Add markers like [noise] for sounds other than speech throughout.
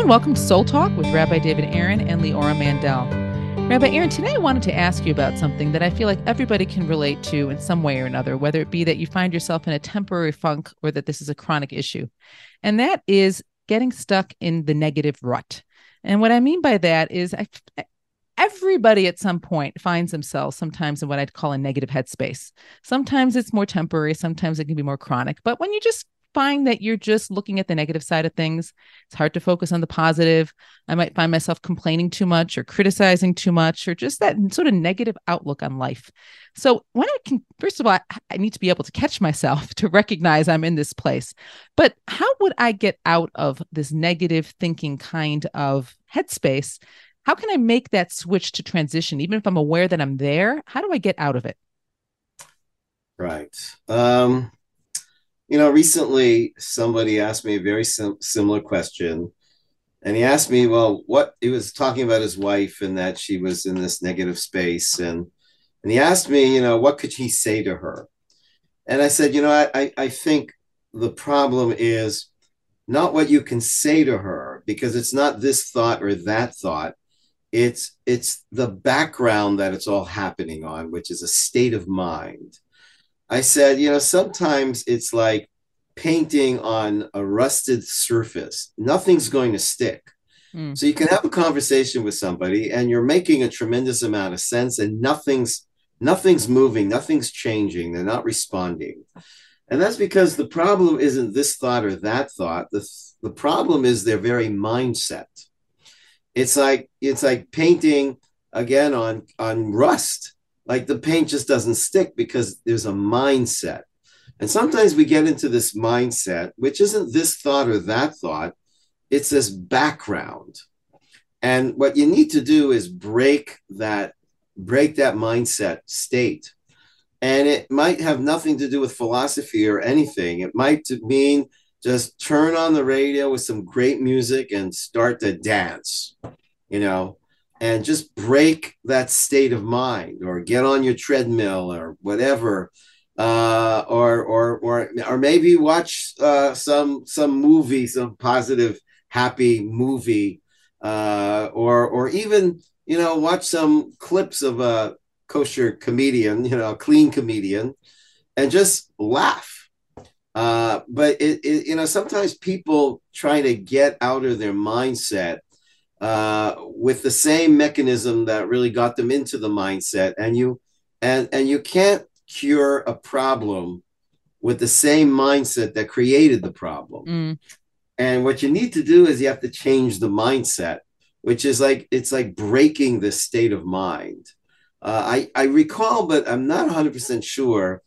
and welcome to Soul Talk with Rabbi David Aaron and Leora Mandel. Rabbi Aaron, today I wanted to ask you about something that I feel like everybody can relate to in some way or another, whether it be that you find yourself in a temporary funk or that this is a chronic issue. And that is getting stuck in the negative rut. And what I mean by that is I, everybody at some point finds themselves sometimes in what I'd call a negative headspace. Sometimes it's more temporary, sometimes it can be more chronic. But when you just find that you're just looking at the negative side of things. It's hard to focus on the positive. I might find myself complaining too much or criticizing too much or just that sort of negative outlook on life. So, when I can, first of all, I, I need to be able to catch myself [laughs] to recognize I'm in this place. But how would I get out of this negative thinking kind of headspace? How can I make that switch to transition, even if I'm aware that I'm there? How do I get out of it? Right. Um, you know, recently somebody asked me a very sim- similar question. And he asked me, well, what he was talking about his wife and that she was in this negative space. And and he asked me, you know, what could he say to her? And I said, you know, I, I think the problem is not what you can say to her, because it's not this thought or that thought. It's it's the background that it's all happening on, which is a state of mind. I said, you know, sometimes it's like painting on a rusted surface. Nothing's going to stick. Mm. So you can have a conversation with somebody and you're making a tremendous amount of sense and nothing's nothing's moving, nothing's changing. They're not responding. And that's because the problem isn't this thought or that thought. The, the problem is their very mindset. It's like it's like painting again on on rust like the paint just doesn't stick because there's a mindset. And sometimes we get into this mindset, which isn't this thought or that thought, it's this background. And what you need to do is break that break that mindset state. And it might have nothing to do with philosophy or anything. It might mean just turn on the radio with some great music and start to dance, you know, and just break that state of mind or get on your treadmill or whatever uh, or or or or maybe watch uh, some some movie some positive happy movie uh, or or even you know watch some clips of a kosher comedian you know a clean comedian and just laugh. Uh, but it, it, you know sometimes people try to get out of their mindset uh, with the same mechanism that really got them into the mindset and you and and you can't cure a problem with the same mindset that created the problem. Mm. and what you need to do is you have to change the mindset which is like it's like breaking the state of mind. Uh, I, I recall but i'm not 100% sure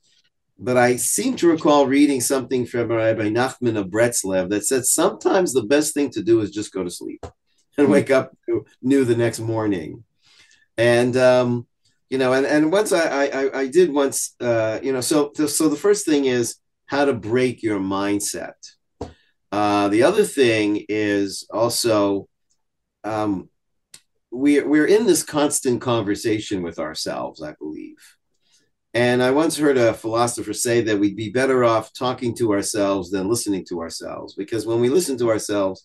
but I seem to recall reading something from Rabbi Nachman of Breslov that said sometimes the best thing to do is just go to sleep and wake up new the next morning. And um, you know, and and once I I, I did once uh, you know, so so the first thing is how to break your mindset. Uh, the other thing is also um, we we're in this constant conversation with ourselves, I believe. And I once heard a philosopher say that we'd be better off talking to ourselves than listening to ourselves because when we listen to ourselves,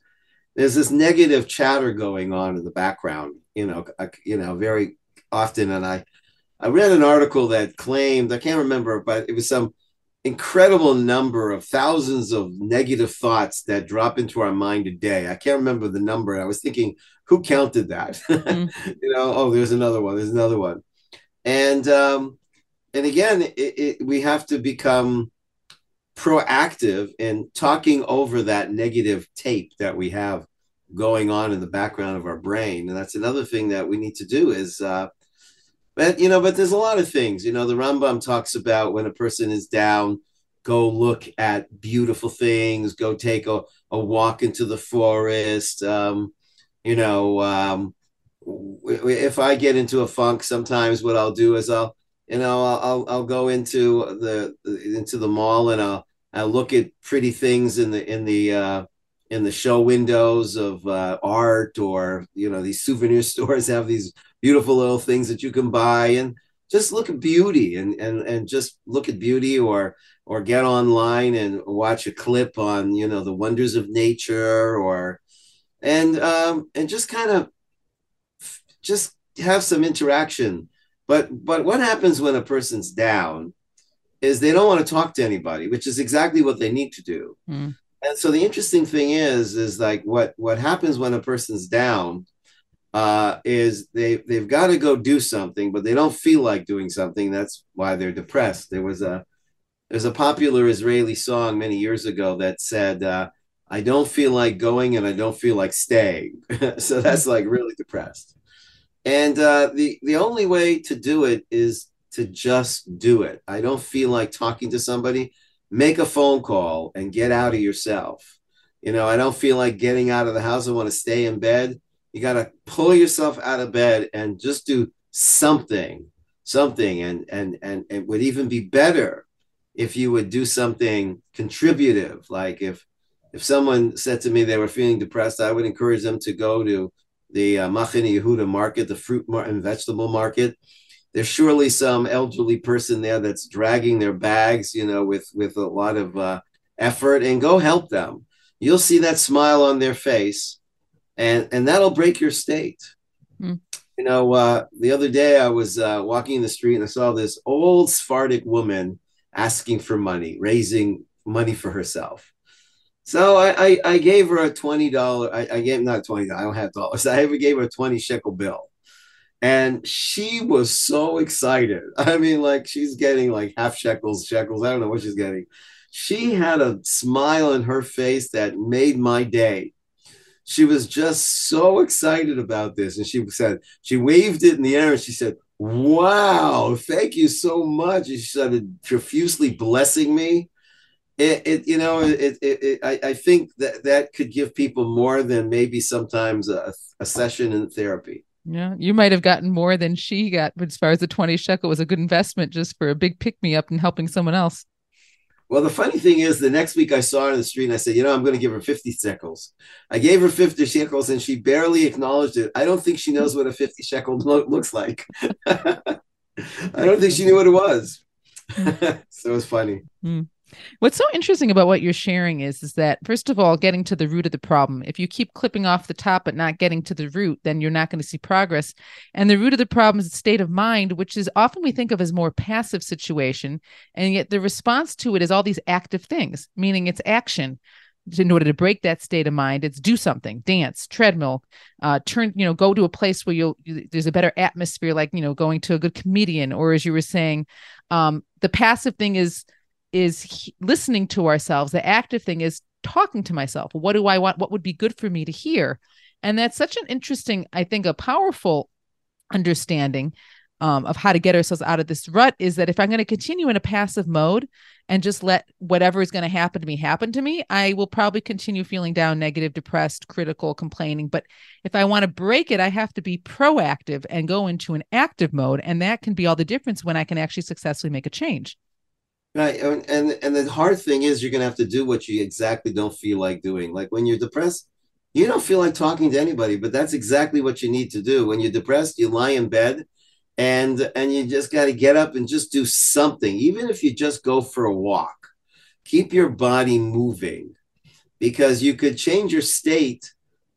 there's this negative chatter going on in the background, you know, you know, very often. And I, I read an article that claimed, I can't remember, but it was some incredible number of thousands of negative thoughts that drop into our mind a day. I can't remember the number. I was thinking, who counted that? [laughs] Mm. you know, oh, there's another one. There's another one. And um, and again, it, it, we have to become proactive in talking over that negative tape that we have going on in the background of our brain. And that's another thing that we need to do is uh but you know but there's a lot of things. You know the rambam talks about when a person is down go look at beautiful things go take a, a walk into the forest um you know um if i get into a funk sometimes what i'll do is i'll you know i'll i'll go into the into the mall and i'll i'll look at pretty things in the in the uh, in the show windows of uh, art or you know these souvenir [laughs] stores have these beautiful little things that you can buy and just look at beauty and and and just look at beauty or or get online and watch a clip on you know the wonders of nature or and um, and just kind of just have some interaction. But but what happens when a person's down is they don't want to talk to anybody, which is exactly what they need to do. Mm. And so the interesting thing is, is like what what happens when a person's down uh, is they they've got to go do something, but they don't feel like doing something. That's why they're depressed. There was a there's a popular Israeli song many years ago that said, uh, "I don't feel like going and I don't feel like staying." [laughs] so that's like really depressed. And uh, the the only way to do it is to just do it. I don't feel like talking to somebody. Make a phone call and get out of yourself. You know, I don't feel like getting out of the house. I want to stay in bed. You got to pull yourself out of bed and just do something, something, and and and it would even be better if you would do something contributive. Like if if someone said to me they were feeling depressed, I would encourage them to go to the uh, Machane Yehuda market, the fruit and vegetable market. There's surely some elderly person there that's dragging their bags, you know, with with a lot of uh, effort, and go help them. You'll see that smile on their face, and and that'll break your state. Mm. You know, uh, the other day I was uh, walking in the street and I saw this old Sephardic woman asking for money, raising money for herself. So I, I, I gave her a twenty dollar. I, I gave not twenty. I don't have dollars. [laughs] I even gave her a twenty shekel bill, and she was so excited. [laughs] I mean, like she's getting like half shekels, shekels. I don't know what she's getting. She had a smile on her face that made my day. She was just so excited about this, and she said she waved it in the air and she said, "Wow, thank you so much." And she started profusely blessing me it, it you know it, it, it, I, I think that that could give people more than maybe sometimes a, a session in therapy yeah you might have gotten more than she got but as far as the 20 shekel was a good investment just for a big pick me up and helping someone else. Well the funny thing is the next week i saw her in the street and i said you know i'm going to give her 50 shekels. I gave her 50 shekels and she barely acknowledged it. I don't think she knows what a 50 shekel lo- looks like. [laughs] I don't think she knew what it was. [laughs] So it was funny. Mm. What's so interesting about what you're sharing is is that first of all, getting to the root of the problem. If you keep clipping off the top but not getting to the root, then you're not going to see progress. And the root of the problem is a state of mind, which is often we think of as more passive situation, and yet the response to it is all these active things, meaning it's action. In order to break that state of mind, it's do something, dance, treadmill, uh, turn, you know, go to a place where you'll there's a better atmosphere, like you know, going to a good comedian, or as you were saying, um, the passive thing is is he- listening to ourselves. The active thing is talking to myself. What do I want? What would be good for me to hear? And that's such an interesting, I think, a powerful understanding um, of how to get ourselves out of this rut is that if I'm going to continue in a passive mode and just let whatever is going to happen to me happen to me, I will probably continue feeling down, negative, depressed, critical, complaining. But if I want to break it, I have to be proactive and go into an active mode. And that can be all the difference when I can actually successfully make a change. Right, and, and and the hard thing is you're gonna have to do what you exactly don't feel like doing. Like when you're depressed, you don't feel like talking to anybody, but that's exactly what you need to do. When you're depressed, you lie in bed, and and you just got to get up and just do something, even if you just go for a walk. Keep your body moving, because you could change your state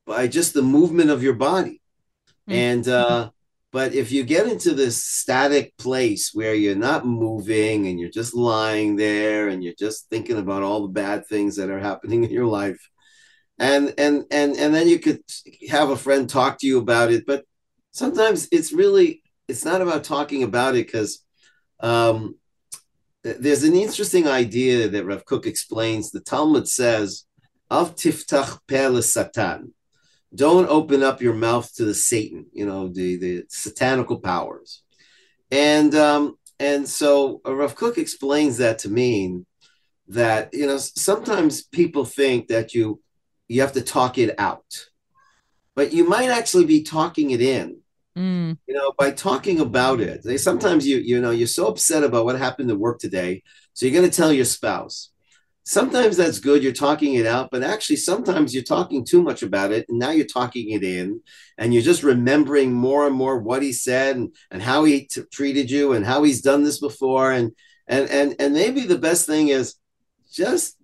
by just the movement of your body, mm-hmm. and. uh but if you get into this static place where you're not moving and you're just lying there and you're just thinking about all the bad things that are happening [laughs] in your life, and and and and then you could have a friend talk to you about it, but sometimes it's really it's not about talking about it because um, there's an interesting idea that Rav Kook explains. The Talmud says, "Al tiftach peh lasatan." Don't open up your mouth to the Satan, you know, the the satanical powers. And um, and so uh, Rav Kook explains that to mean that you know sometimes people think that you you have to talk it out, but you might actually be talking it in. Mm. You know, by talking about it. They sometimes you you know you're so upset about what happened at work today, so you're going to tell your spouse sometimes that's good you're talking it out but actually sometimes you're talking too much about it and now you're talking it in and you're just remembering more and more what he said and, and how he t- treated you and how he's done this before and and and and maybe the best thing is just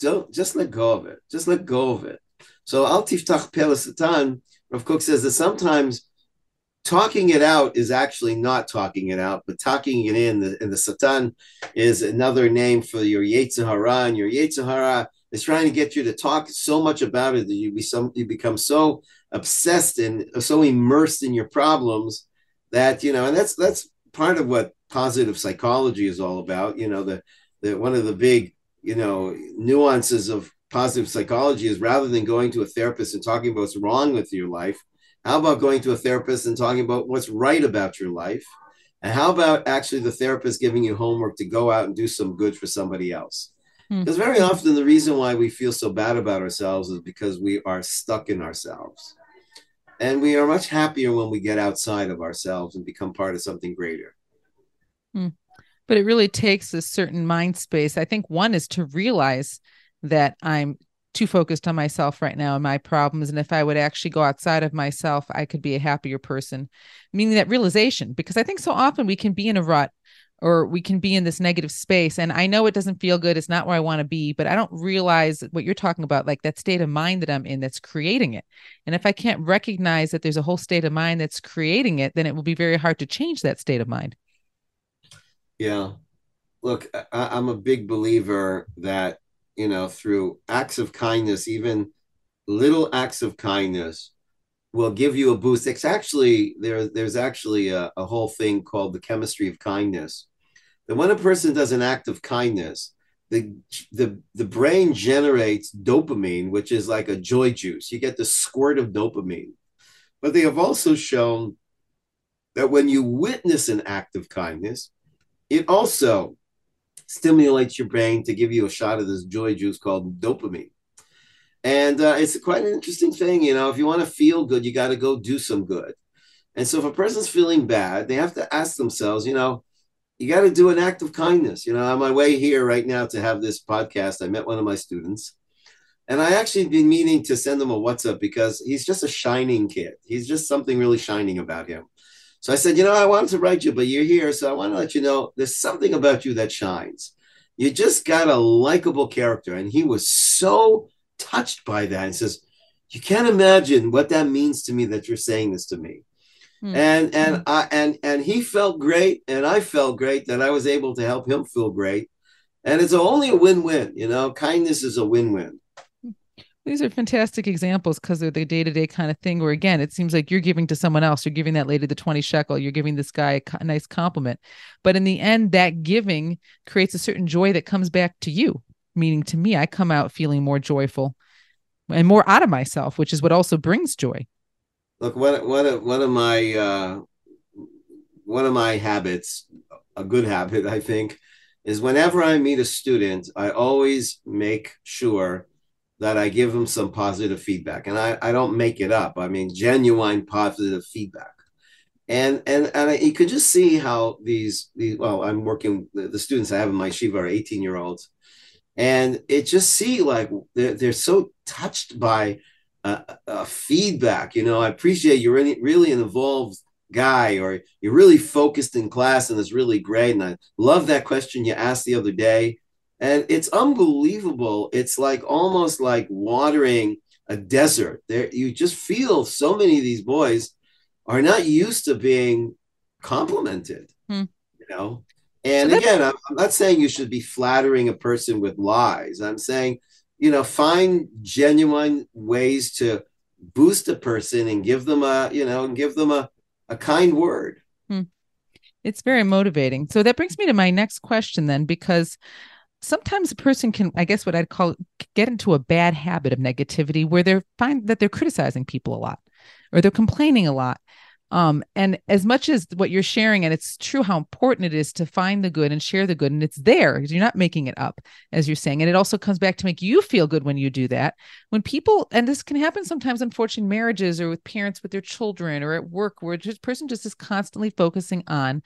don't just let go of it just let go of it. So Al Tiftach Peh Lasatan, Rav Kook says that sometimes talking it out is actually not talking it out, but talking it in. The, and the Satan is another name for your Yetzer Hara, and your Yetzer Hara is trying to get you to talk so much about it that you be some you become so obsessed and so immersed in your problems that you know, and that's that's part of what positive psychology is all about. You know, the the one of the big you know nuances of positive psychology is rather than going to a therapist and talking about what's wrong with your life, how about going to a therapist and talking about what's right about your life? And how about actually the therapist giving you homework to go out and do some good for somebody else? Hmm. Because very often the reason why we feel so bad about ourselves is because we are stuck in ourselves. And we are much happier when we get outside of ourselves and become part of something greater. Hmm. But it really takes a certain mind space. I think one is to realize that I'm too focused on myself right now and my problems. And if I would actually go outside of myself, I could be a happier person. Meaning that realization, because I think so often we can be in a rut or we can be in this negative space and i know it doesn't feel good it's not where i want to be but i don't realize what you're talking about like that state of mind that i'm in that's creating it and if i can't recognize that there's a whole state of mind that's creating it then it will be very hard to change that state of mind yeah look I, am a big believer that you know through acts of kindness even little acts of kindness will give you a boost. It's actually there. There's actually a, a, whole thing called the chemistry of kindness, that when a person does an act of kindness, the, the, the brain generates dopamine, which is like a joy juice. You get the squirt of dopamine. But they have also shown that when you witness an act of kindness, it also stimulates your brain to give you a shot of this joy juice called dopamine. And uh, it's quite an interesting thing. You know, if you want to feel good, you got to go do some good. And so if a person's feeling bad, they have to ask themselves, you know, you got to do an act of kindness. You know, on my way here right now to have this podcast, I met one of my students. And I actually been meaning to send him a WhatsApp because he's just a shining kid. He's just something really shining about him. So I said, you know, I wanted to write you, but you're here. So I want to let you know there's something about you that shines. You just got a likable character. And he was so touched by that and says, You can't imagine what that means to me that you're saying this to me. Mm-hmm. And and I and and he felt great, and I felt great that I was able to help him feel great. And it's only a win-win, you know. Kindness is a win-win. These are fantastic examples because they're the day-to-day kind of thing where again, it seems like you're giving to someone else. You're giving that lady the 20 shekel, you're giving this guy a nice compliment. But in the end, that giving creates a certain joy that comes back to you. Meaning to me, I come out feeling more joyful and more out of myself, which is what also brings joy. Look, one one one of my uh, one of my habits, a good habit, I think, is whenever I meet a student, I always make sure that I give them some positive feedback, and I, I don't make it up. I mean, genuine positive feedback. And and and I, you could just see how these these well, I'm working the, students I have in my yeshiva are 18 year olds, and it just see like they're, they're so touched by uh, feedback you know i appreciate you're really, really an involved guy or you're really focused in class and it's really great and i love that question you asked the other day and it's unbelievable it's like almost like watering a desert there you just feel so many of these boys are not used to being complimented hmm. you know and so again, I'm, I'm not saying you should be flattering a person with lies. I'm saying, you know, find genuine ways to boost a person and give them a, you know, and give them a, a kind word. Hmm. It's very motivating. So that brings me to my next question then, because sometimes a person can, I guess what I'd call get into a bad habit of negativity where they find that they're criticizing people a lot or they're complaining a lot. Um, and as much as what you're sharing, and it's true how important it is to find the good and share the good, and it's there you're not making it up, as you're saying. And it also comes back to make you feel good when you do that. When people, and this can happen sometimes, unfortunately, marriages or with parents with their children or at work, where just person just is constantly focusing on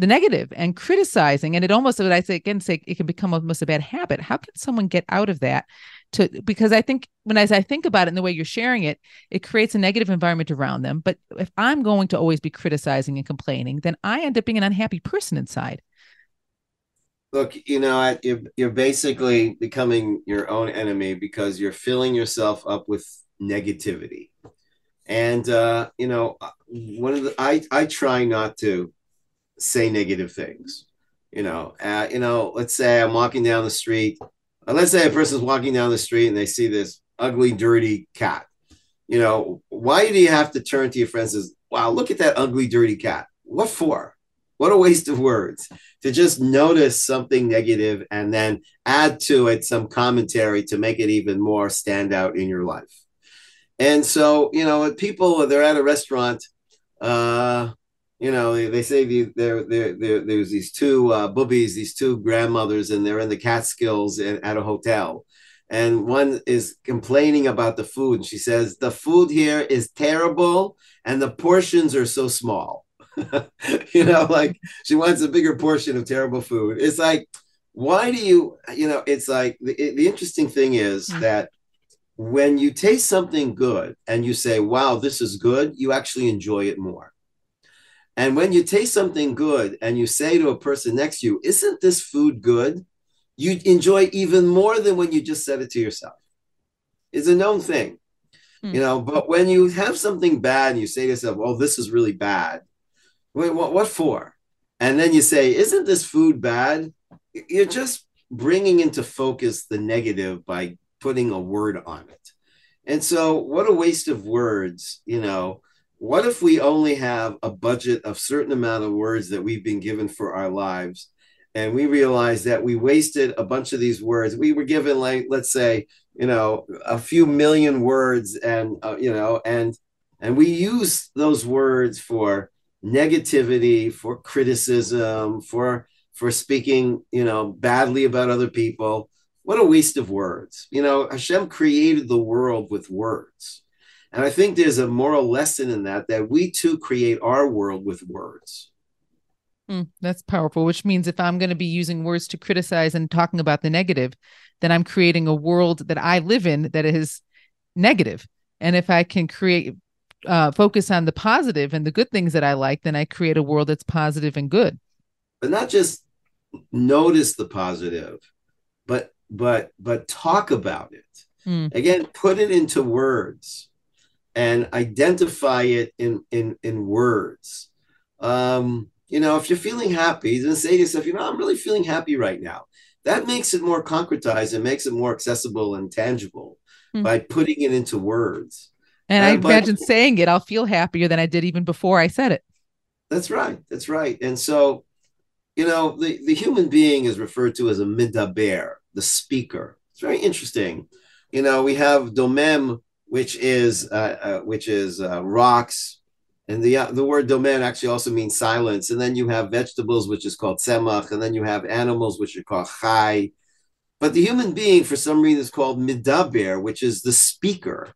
the negative and criticizing and it almost i say again say it can become almost a bad habit. How can someone get out of that to because i think when as i think about it in the way you're sharing it it creates a negative environment around them. But if i'm going to always be criticizing and complaining then i end up being an unhappy person inside. Look you know you're, you're basically becoming your own enemy because you're filling yourself up with negativity. And uh, you know, one of the I I try not to say negative things. You know, uh, you know, let's say I'm walking down the street. Uh, let's say a person's walking down the street and they see this ugly, dirty cat. You know, why do you have to turn to your friends and says, "Wow, look at that ugly, dirty cat"? What for? What a waste of words to just notice something negative and then add to it some commentary to make it even more stand out in your life. And so, you know, people they're at a restaurant, uh, you know, they, they say the, there there there's these two uh, bubbies, these two grandmothers, and they're in the Catskills at a hotel. And one is complaining about the food. And she says, The food here is terrible and the portions are so small. [laughs] you know, like she wants a bigger portion of terrible food. It's like, why do you, you know, it's like the, the interesting thing is mm-hmm. that when you taste something good and you say, wow, this is good, you actually enjoy it more. And when you taste something good and you say to a person next to you, isn't this food good? You enjoy even more than when you just said it to yourself. It's a known thing, mm. you know. But when you have something bad and you say to yourself, "Oh, this is really bad," wait, what? What for? And then you say, "Isn't this food bad?" You're just bringing into focus the negative by putting a word on it. And so, what a waste of words, you know. What if we only have a budget of certain amount of words that we've been given for our lives? And we realize that we wasted a bunch of these words. We were given, like, let's say, you know, a few million words, and uh, you know, and and we use those words for negativity, for criticism, for for speaking, you know, badly about other people what a waste of words. You know, Hashem created the world with words. And I think there's a moral lesson in that, that we too create our world with words. Mm, that's powerful, which means if I'm going to be using words to criticize and talking about the negative, then I'm creating a world that I live in that is negative. And if I can create, uh, focus on the positive and the good things that I like, then I create a world that's positive and good. But not just notice the positive, but but but talk about it mm. again put it into words and identify it in in in words um you know if you're feeling happy then say to yourself you know i'm really feeling happy right now that makes it more concretized and makes it more accessible and tangible mm. by putting it into words and, and i imagine saying it i'll feel happier than i did even before i said it that's right that's right and so you know the, the human being is referred to as a midaber the speaker. It's very interesting. You know, we have domem, which is uh, uh, which is uh, rocks, and the uh, the word domem actually also means silence. And then you have vegetables, which is called semach, and then you have animals, which are called chai. But the human being, for some reason, is called midaber, which is the speaker.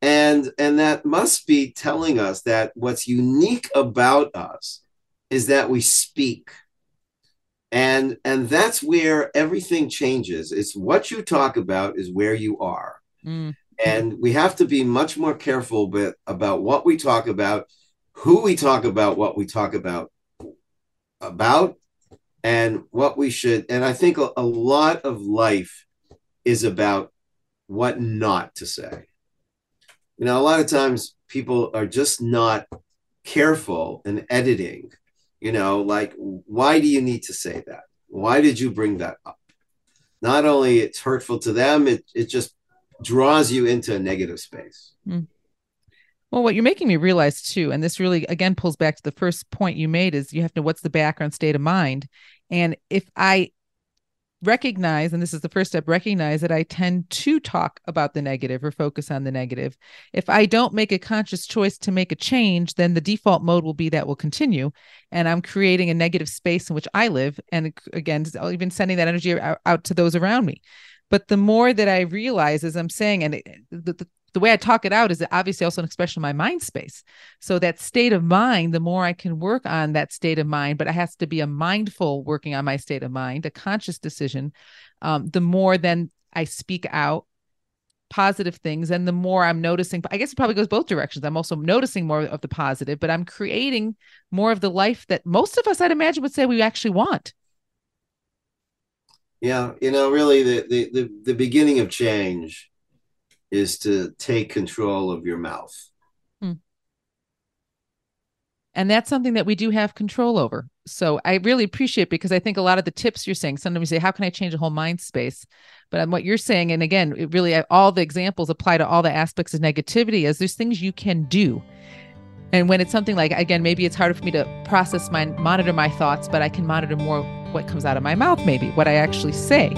And, and that must be telling us that what's unique about us is that we speak and and that's where everything changes it's what you talk about is where you are mm. And we have to be much more careful but about what we talk about who we talk about what we talk about about and what we should and i think a, a lot of life is about what not to say you know a lot of times people are just not careful in editing you know, like, why do you need to say that? Why did you bring that up? Not only it's hurtful to them, it, it just draws you into a negative space. Mm. Well, what you're making me realize too, and this really again pulls back to the first point you made is you have to know what's the background state of mind. And if I recognize, and this is the first step, recognize that I tend to talk about the negative or focus on the negative. If I don't make a conscious choice to make a change, then the default mode will be that will continue. And I'm creating a negative space in which I live. And again, even sending that energy out, out to those around me. But the more that I realize, as I'm saying, and the, the, the way I talk it out is obviously also an expression of my mind space. So that state of mind, the more I can work on that state of mind, but it has to be a mindful working on my state of mind, a conscious decision. Um, the more then I speak out positive things and the more I'm noticing, I guess it probably goes both directions. I'm also noticing more of the positive, but I'm creating more of the life that most of us, I'd imagine, would say we actually want. Yeah, you know, really the the the, the beginning of change is to take control of your mouth. Hmm. And that's something that we do have control over. So I really appreciate because I think a lot of the tips you're saying, sometimes you say, how can I change a whole mind space? But what you're saying, and again, it really all the examples apply to all the aspects of negativity is there's things you can do. And when it's something like, again, maybe it's harder for me to process my monitor my thoughts, but I can monitor more what comes out of my mouth, maybe what I actually say.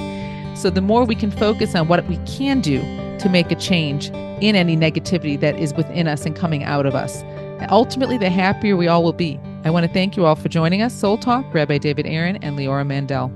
So the more we can focus on what we can do to make a change in any negativity that is within us and coming out of us, ultimately, the happier we all will be. I want to thank you all for joining us. Soul Talk, Rabbi David Aaron and Leora Mandel.